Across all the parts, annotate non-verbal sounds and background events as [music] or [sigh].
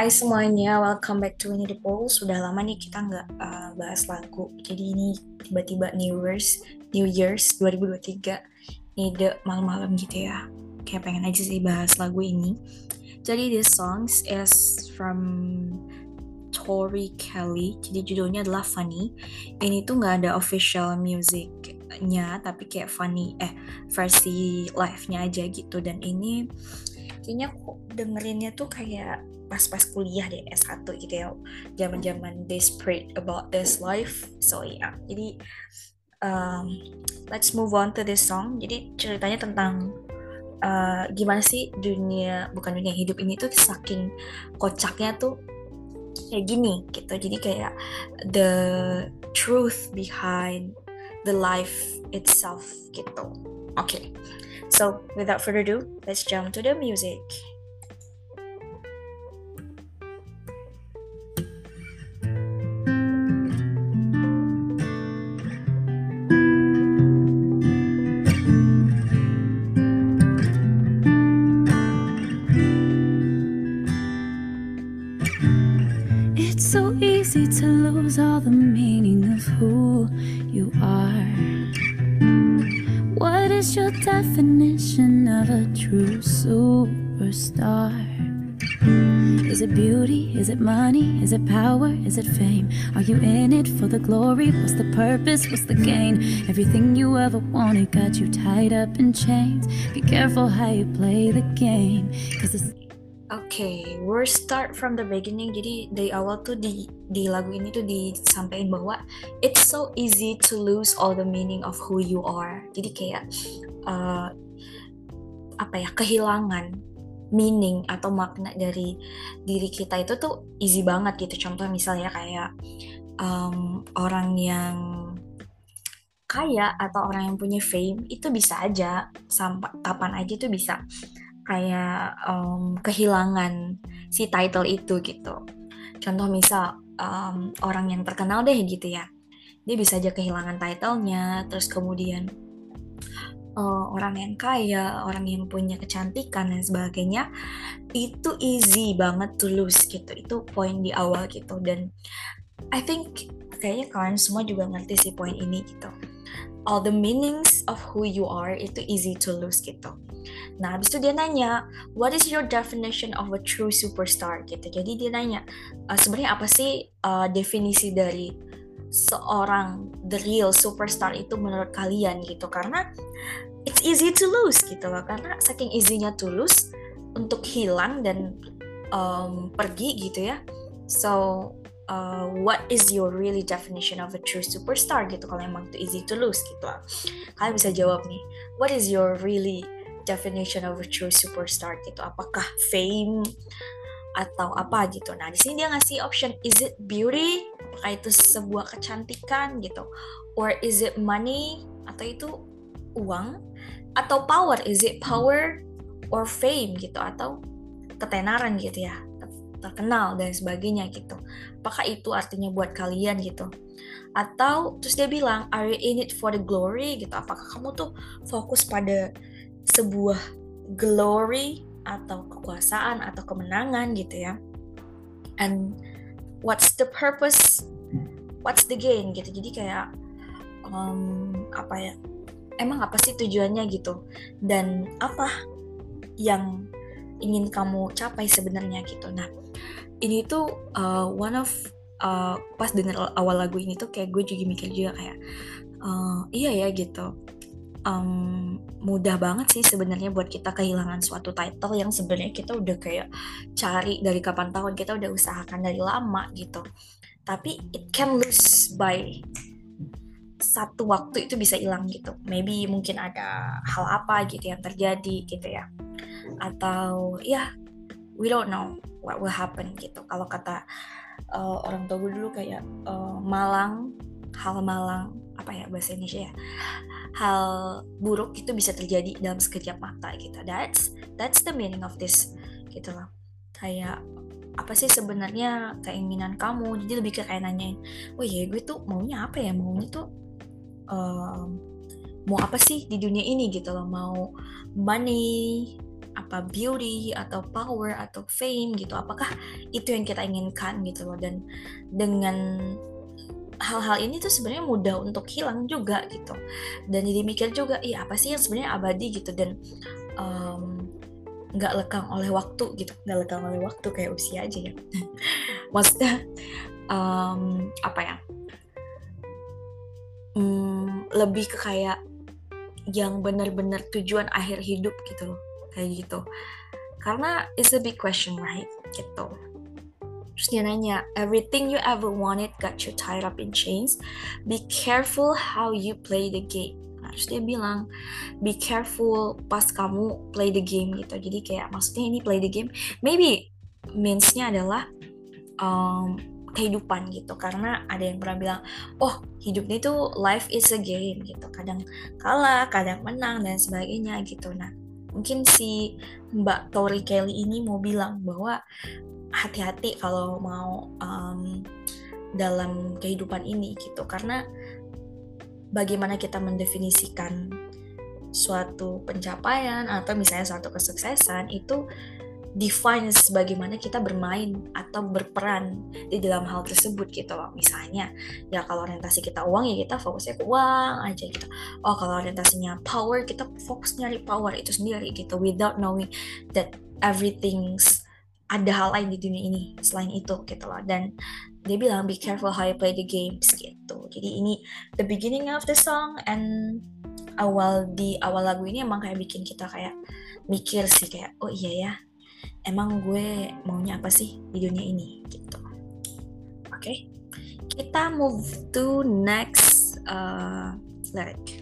Hai semuanya, welcome back to Winnie the Pooh. Sudah lama nih kita nggak uh, bahas lagu. Jadi ini tiba-tiba New Year's, New Year's 2023. Ini the malam-malam gitu ya. Kayak pengen aja sih bahas lagu ini. Jadi this songs is from Tori Kelly. Jadi judulnya adalah Funny. Ini tuh nggak ada official musicnya, tapi kayak funny eh versi live-nya aja gitu. Dan ini kayaknya kok dengerinnya tuh kayak pas-pas kuliah deh S1 gitu ya. Zaman-zaman desperate about this life. So ya. Yeah. jadi um, let's move on to this song. Jadi ceritanya tentang uh, gimana sih dunia bukan dunia hidup ini tuh saking kocaknya tuh kayak gini gitu. Jadi kayak the truth behind the life itself gitu. Oke okay. so without further ado let's jump to the music Is it power? Is it fame? Are you in it for the glory? What's the purpose? What's the gain? Everything you ever wanted got you tied up in chains. Be careful how you play the game. Cause it's okay, we'll start from the beginning. Jadi dari awal tuh di di lagu ini tuh disampaikan bahwa it's so easy to lose all the meaning of who you are. Jadi kayak uh, apa ya kehilangan meaning atau makna dari diri kita itu tuh easy banget gitu. Contoh misalnya kayak um, orang yang kaya atau orang yang punya fame itu bisa aja sampai kapan aja tuh bisa kayak um, kehilangan si title itu gitu. Contoh misal um, orang yang terkenal deh gitu ya, dia bisa aja kehilangan titlenya, terus kemudian uh, orang yang kaya, orang yang punya kecantikan dan sebagainya, itu easy banget to lose gitu. Itu poin di awal gitu dan I think kayaknya kalian semua juga ngerti sih poin ini gitu. All the meanings of who you are itu easy to lose gitu Nah, habis itu dia nanya, what is your definition of a true superstar gitu. Jadi dia nanya, uh, sebenarnya apa sih uh, definisi dari seorang the real superstar itu menurut kalian gitu? Karena it's easy to lose gitu loh. Karena saking easy-nya to lose untuk hilang dan um, pergi gitu ya. So uh, what is your really definition of a true superstar gitu kalau emang itu easy to lose gitu lah. Kalian bisa jawab nih, what is your really definition of a true superstar gitu apakah fame atau apa gitu nah di sini dia ngasih option is it beauty apakah itu sebuah kecantikan gitu? Or is it money? Atau itu uang? Atau power? Is it power or fame gitu? Atau ketenaran gitu ya? Terkenal dan sebagainya gitu. Apakah itu artinya buat kalian gitu? Atau terus dia bilang are you in it for the glory? gitu. Apakah kamu tuh fokus pada sebuah glory atau kekuasaan atau kemenangan gitu ya? And what's the purpose? What's the gain? Gitu. Jadi kayak um, apa ya? Emang apa sih tujuannya gitu? Dan apa yang ingin kamu capai sebenarnya gitu? Nah ini tuh uh, one of uh, pas denger awal lagu ini tuh kayak gue juga mikir juga kayak uh, iya ya gitu um, mudah banget sih sebenarnya buat kita kehilangan suatu title yang sebenarnya kita udah kayak cari dari kapan tahun kita udah usahakan dari lama gitu. Tapi it can lose by satu waktu itu bisa hilang gitu. Maybe mungkin ada hal apa gitu yang terjadi gitu ya. Atau ya yeah, we don't know what will happen gitu. Kalau kata uh, orang tua gue dulu kayak uh, malang hal malang apa ya bahasa Indonesia ya hal buruk itu bisa terjadi dalam sekejap mata gitu. That's that's the meaning of this gitu loh. Kayak apa sih sebenarnya keinginan kamu? Jadi lebih ke kayak nanyain oh ya gue tuh maunya apa ya? Maunya tuh um, mau apa sih di dunia ini? Gitu loh. Mau money apa beauty atau power atau fame gitu. Apakah itu yang kita inginkan gitu loh. Dan dengan hal-hal ini tuh sebenarnya mudah untuk hilang juga gitu. Dan jadi mikir juga iya apa sih yang sebenarnya abadi? gitu. Dan nggak um, lekang oleh waktu gitu. Nggak lekang oleh waktu kayak usia aja ya. [laughs] Maksudnya um, apa ya? Um, lebih ke kayak yang benar-benar tujuan akhir hidup gitu loh. Kayak gitu. Karena it's a big question right? Gitu terus dia nanya everything you ever wanted got you tied up in chains. Be careful how you play the game. Nah, terus dia bilang be careful pas kamu play the game gitu. Jadi kayak maksudnya ini play the game maybe meansnya adalah um, kehidupan gitu. Karena ada yang pernah bilang oh hidup itu life is a game gitu. Kadang kalah kadang menang dan sebagainya gitu. Nah mungkin si Mbak Tori Kelly ini mau bilang bahwa hati-hati kalau mau um, dalam kehidupan ini gitu. Karena bagaimana kita mendefinisikan suatu pencapaian atau misalnya suatu kesuksesan itu defines bagaimana kita bermain atau berperan di dalam hal tersebut gitu loh. Misalnya ya kalau orientasi kita uang ya kita fokusnya ke uang aja gitu. Oh kalau orientasinya power kita fokus nyari power itu sendiri gitu without knowing that everything's ada hal lain di dunia ini selain itu gitu loh. Dan dia bilang be careful how you play the games gitu. Jadi ini the beginning of the song and awal di awal lagu ini emang kayak bikin kita kayak mikir sih kayak oh iya ya emang gue maunya apa sih di dunia ini? Gitu. Oke okay? kita move to next uh, lyric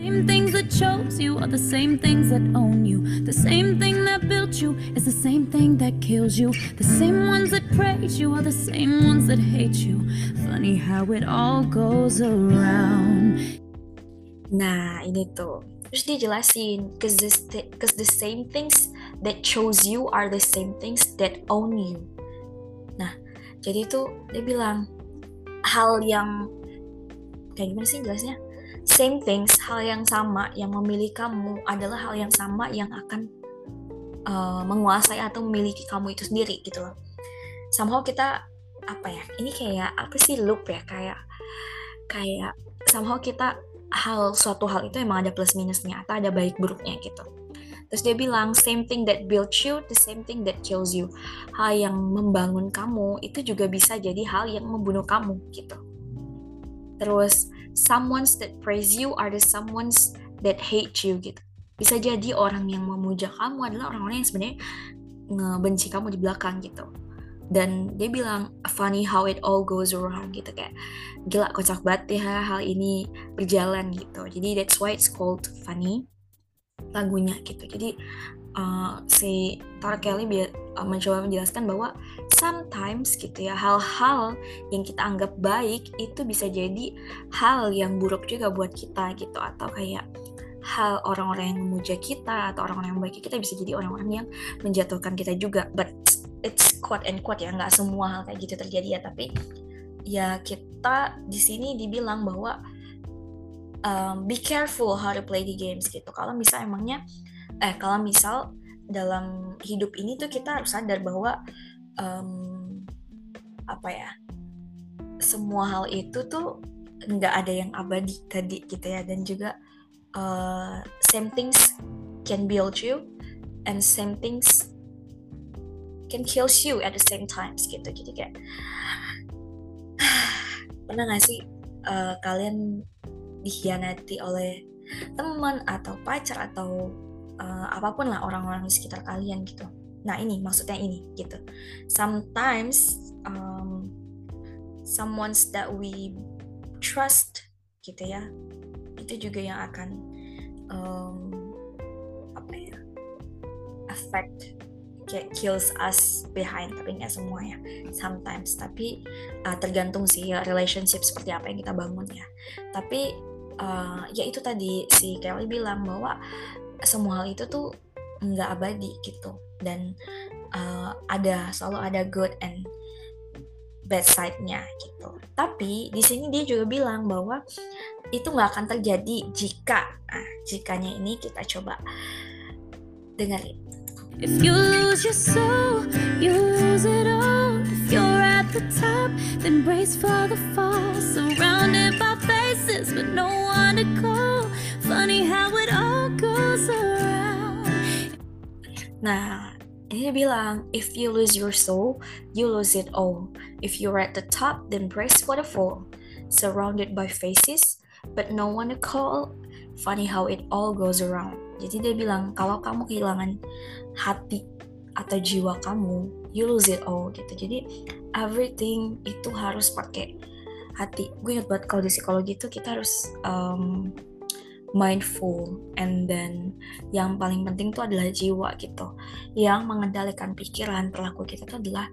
Same things that chose you are the same things that own you. The same thing that built you is the same thing that kills you. The same ones that praise you are the same ones that hate you. Funny how it all goes around. Nah, ini tuh. Terus dia jelasin, cause the, cause the same things that chose you are the same things that own you. Nah, jadi itu dia bilang hal yang kayak gimana sih jelasnya? Same things, hal yang sama yang memilih kamu adalah hal yang sama yang akan uh, menguasai atau memiliki kamu itu sendiri gitu loh. Somehow kita apa ya? Ini kayak apa sih loop ya? Kayak kayak somehow kita hal suatu hal itu emang ada plus minusnya atau ada baik buruknya gitu Terus dia bilang, same thing that builds you, the same thing that kills you. Hal yang membangun kamu itu juga bisa jadi hal yang membunuh kamu gitu. Terus, someone's that praise you are the someone's that hate you gitu. Bisa jadi orang yang memuja kamu adalah orang-orang yang sebenarnya ngebenci kamu di belakang gitu. Dan dia bilang, funny how it all goes around gitu kayak gila kocak banget ya hal ini berjalan gitu. Jadi that's why it's called funny lagunya gitu jadi uh, si Tar Kelly uh, mencoba menjelaskan bahwa sometimes gitu ya hal-hal yang kita anggap baik itu bisa jadi hal yang buruk juga buat kita gitu. Atau kayak hal orang-orang yang memuja kita atau orang-orang yang baik kita bisa jadi orang-orang yang menjatuhkan kita juga. But it's quote and quote ya nggak semua hal kayak gitu terjadi ya. Tapi ya kita di sini dibilang bahwa um, be careful how to play the games gitu. Kalau misal emangnya, eh kalau misal dalam hidup ini tuh kita harus sadar bahwa um, apa ya, semua hal itu tuh nggak ada yang abadi tadi gitu ya. Dan juga uh, same things can build you and same things can kill you at the same times gitu. Jadi kayak [sighs] pernah gak sih uh, kalian dikhianati oleh teman atau pacar atau uh, apa pun lah orang-orang di sekitar kalian gitu. Nah ini maksudnya ini gitu. Sometimes um, someone's that we trust gitu ya itu juga yang akan um, apa ya affect kayak kills us behind tapi nggak semua ya sometimes tapi uh, tergantung sih ya, relationship seperti apa yang kita bangun ya tapi uh, ya itu tadi si Kelly bilang bahwa semua hal itu tuh nggak abadi gitu dan uh, ada selalu ada good and bad side-nya gitu. Tapi di sini dia juga bilang bahwa itu nggak akan terjadi jika, nah, jikanya ini kita coba dengerin If you lose your soul, you lose it all. If you're at the top, then brace for the fall. Surrounded by faces, but no one to call. Funny how it all goes around. Nah, dia bilang, if you lose your soul, you lose it all. If you're at the top, then brace for the fall. Surrounded by faces, but no one to call. Funny how it all goes around. Jadi dia bilang, kalau kamu kehilangan hati atau jiwa kamu, you lose it all gitu. Jadi everything itu harus pakai hati. Gue inget banget kalau di psikologi itu kita harus um, mindful. And then yang paling penting itu adalah jiwa gitu. Yang mengendalikan pikiran perilaku kita itu adalah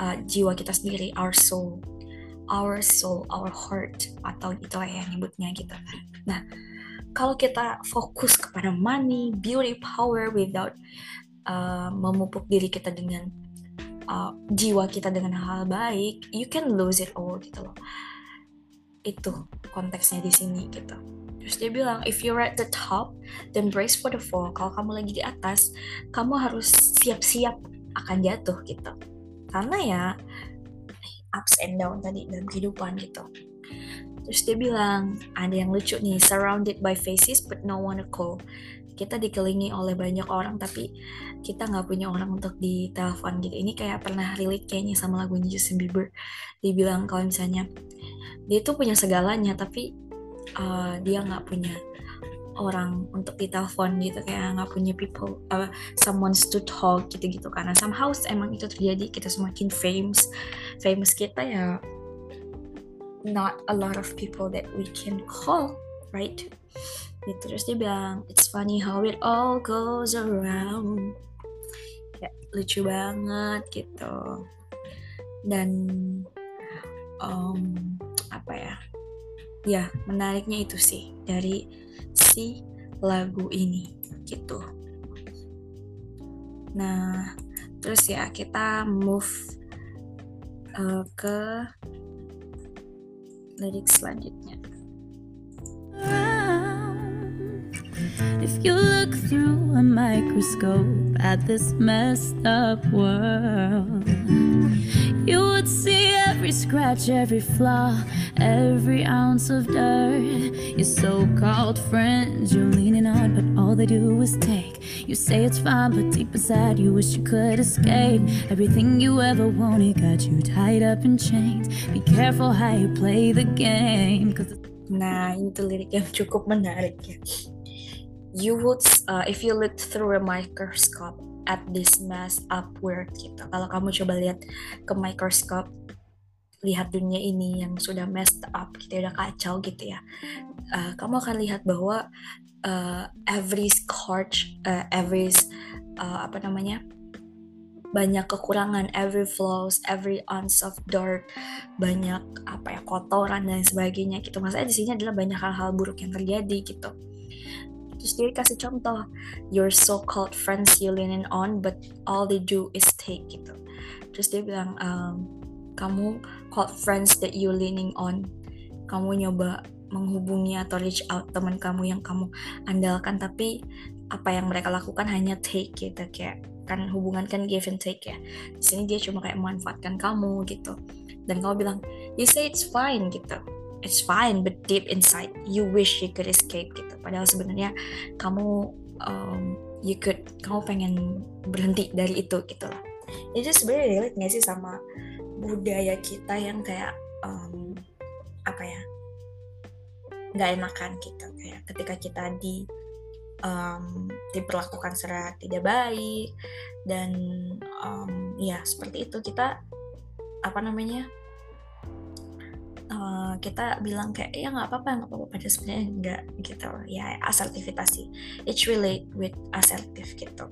uh, jiwa kita sendiri our soul. Our soul our heart atau gitu lah ya nyebutnya gitu. Nah kalau kita fokus kepada money beauty power without uh, memupuk diri kita dengan uh, jiwa kita dengan hal baik you can lose it all gitu loh itu konteksnya di sini gitu Terus dia bilang, if you're at the top, then brace for the fall. Kalau kamu lagi di atas, kamu harus siap-siap akan jatuh gitu. Karena ya ups and down tadi dalam kehidupan gitu. Terus dia bilang, ada yang lucu nih, surrounded by faces but no one to call. Kita dikelilingi oleh banyak orang tapi kita nggak punya orang untuk ditelepon gitu. Ini kayak pernah relate kayaknya sama lagunya Justin Bieber. Dia bilang kalau misalnya dia tuh punya segalanya tapi uh, dia nggak punya orang untuk ditelepon gitu kayak nggak punya people uh, someone to talk gitu gitu karena somehow emang itu terjadi kita semakin famous famous kita ya not a lot of people that we can call right? Gitu terus dia bilang it's funny how it all goes around. Ya, lucu banget gitu. Dan um, apa ya? Ya menariknya itu sih dari si lagu ini gitu. Nah terus ya kita move uh, ke lirik selanjutnya If you look through a microscope at this messed up world, you would see every scratch, every flaw, every ounce of dirt. Your so called friends you're leaning on, but all they do is take. You say it's fine, but deep inside you wish you could escape. Everything you ever wanted got you tied up in chains. Be careful how you play the game. Cause Nah, ini tuh cukup menarik ya. You would, uh, if you look through a microscope at this mess up world gitu. Kalau kamu coba lihat ke microscope, lihat dunia ini yang sudah messed up gitu, udah kacau gitu ya. Uh, kamu akan lihat bahwa uh, every scorch, uh, every uh, apa namanya, banyak kekurangan, every flaws, every ounce of dirt, banyak apa ya kotoran dan sebagainya gitu. Maksudnya di sini adalah banyak hal-hal buruk yang terjadi gitu. Terus dia kasih contoh, your so-called friends you leaning on, but all they do is take gitu. Terus dia bilang, um, kamu called friends that you leaning on, kamu nyoba menghubungi atau reach out teman kamu yang kamu andalkan, tapi apa yang mereka lakukan hanya take gitu kayak kan hubungan kan give and take ya. Di sini dia cuma kayak memanfaatkan kamu gitu. Dan kamu bilang, you say it's fine gitu it's fine but deep inside you wish you could escape gitu padahal sebenarnya kamu um, you could kamu pengen berhenti dari itu gitu loh itu sebenarnya relate gak sih sama budaya kita yang kayak um, apa ya nggak enakan gitu. Kayak ketika kita di um, diperlakukan secara tidak baik dan um, ya seperti itu kita apa namanya uh, kita bilang kayak ya nggak apa-apa nggak apa-apa pada sebenarnya enggak gitu. Ya asertivitas sih it's relate with assertive gitu.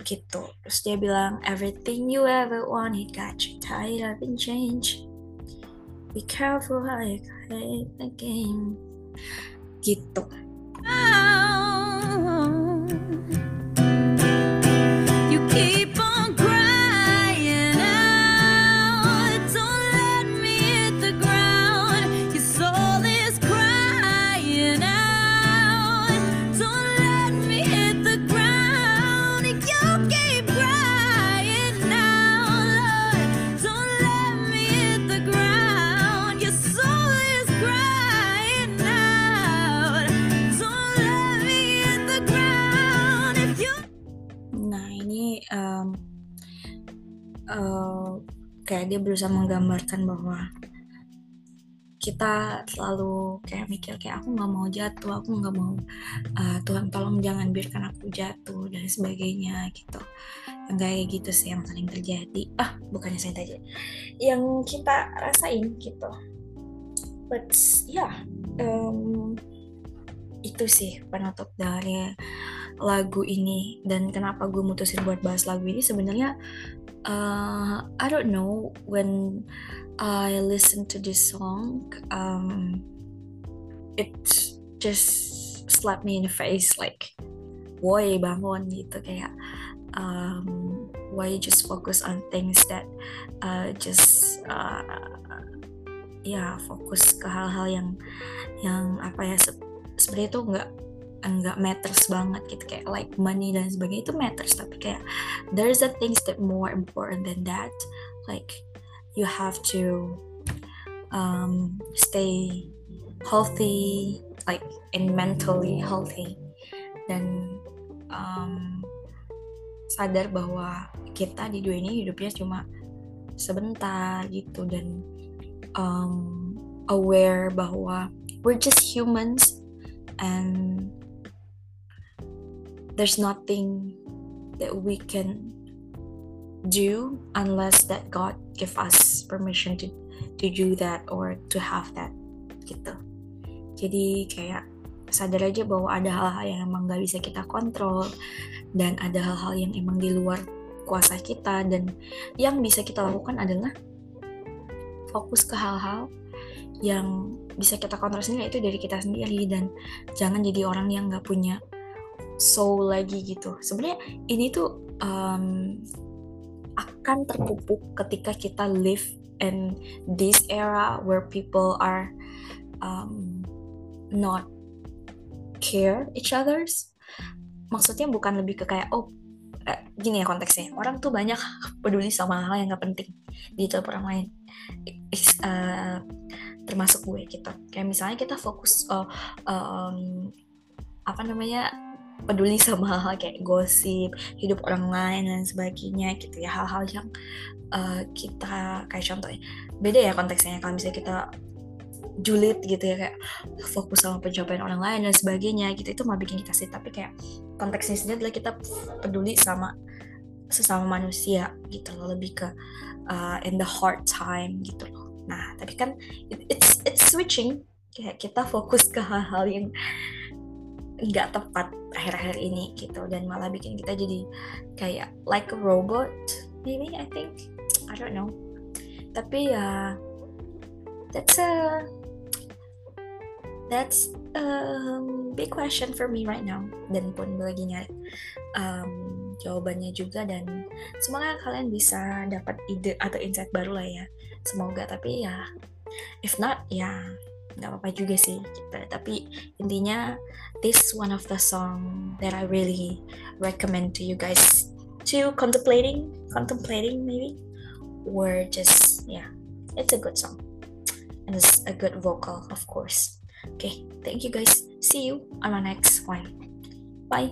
Gitu. Terus dia bilang everything you ever wanted got you tied up in change. Be careful how you play the game. Gitu berusaha menggambarkan bahwa kita selalu kayak mikir kayak aku nggak mau jatuh aku nggak mau uh, Tuhan tolong jangan biarkan aku jatuh dan sebagainya gitu. Yang kayak gitu sih yang sering terjadi. Ah bukannya saya tadi. Yang kita rasain gitu. But ya yeah, um, itu sih penutup dari lagu ini dan kenapa gue mutusin buat bahas lagu ini sebenarnya uh, I don't know when I listen to this song, um, it just slapped me in the face like, why bangun gitu kayak, um, why you just focus on things that uh, just uh, ya fokus ke hal-hal yang yang apa ya se sebenarnya itu nggak nggak matters banget gitu kayak like money dan sebagainya itu matters. Tapi kayak there's a things that more important than that. Like you have to um, stay healthy like in mentally healthy. Dan um, sadar bahwa kita di dunia ini hidupnya cuma sebentar gitu. Dan um, aware bahwa we're just humans and there's nothing that we can do unless that God give us permission to to do that or to have that gitu. Jadi kayak sadar aja bahwa ada hal-hal yang emang gak bisa kita kontrol dan ada hal-hal yang emang di luar kuasa kita dan yang bisa kita lakukan adalah fokus ke hal-hal yang bisa kita kontrol sendiri itu dari kita sendiri dan jangan jadi orang yang nggak punya soul lagi gitu. Sebenarnya ini tuh um, akan terpupuk ketika kita live in this era where people are um, not care each others. Maksudnya bukan lebih ke kayak oh eh, gini ya konteksnya. Orang tuh banyak peduli sama hal yang gak penting di hidup orang lain. Uh, termasuk gue gitu. Kayak misalnya kita fokus uh, um, apa namanya peduli sama hal-hal kayak gosip hidup orang lain dan sebagainya gitu ya. Hal-hal yang uh, kita kayak contohnya beda ya konteksnya. Kalau misalnya kita julid gitu ya kayak fokus sama pencapaian orang lain dan sebagainya gitu. Itu malah bikin kita sih tapi kayak konteksnya sendiri adalah kita peduli sama sesama manusia gitu loh. Lebih ke uh, in the hard time gitu loh. Nah tapi kan it's it's switching. Kayak kita fokus ke hal-hal yang nggak tepat akhir-akhir ini gitu. Dan malah bikin kita jadi kayak like a robot. Maybe I think. I don't know. Tapi ya that's a that's a big question for me right now. Dan pun lagi nyari um, jawabannya juga. Dan semoga kalian bisa dapat ide atau insight baru lah ya. Semoga. Tapi ya if not ya nggak apa-apa juga sih gitu. tapi intinya this one of the song that I really recommend to you guys to contemplating contemplating maybe or just yeah it's a good song. And it's a good vocal of course. Okay thank you guys. See you on my next one. Bye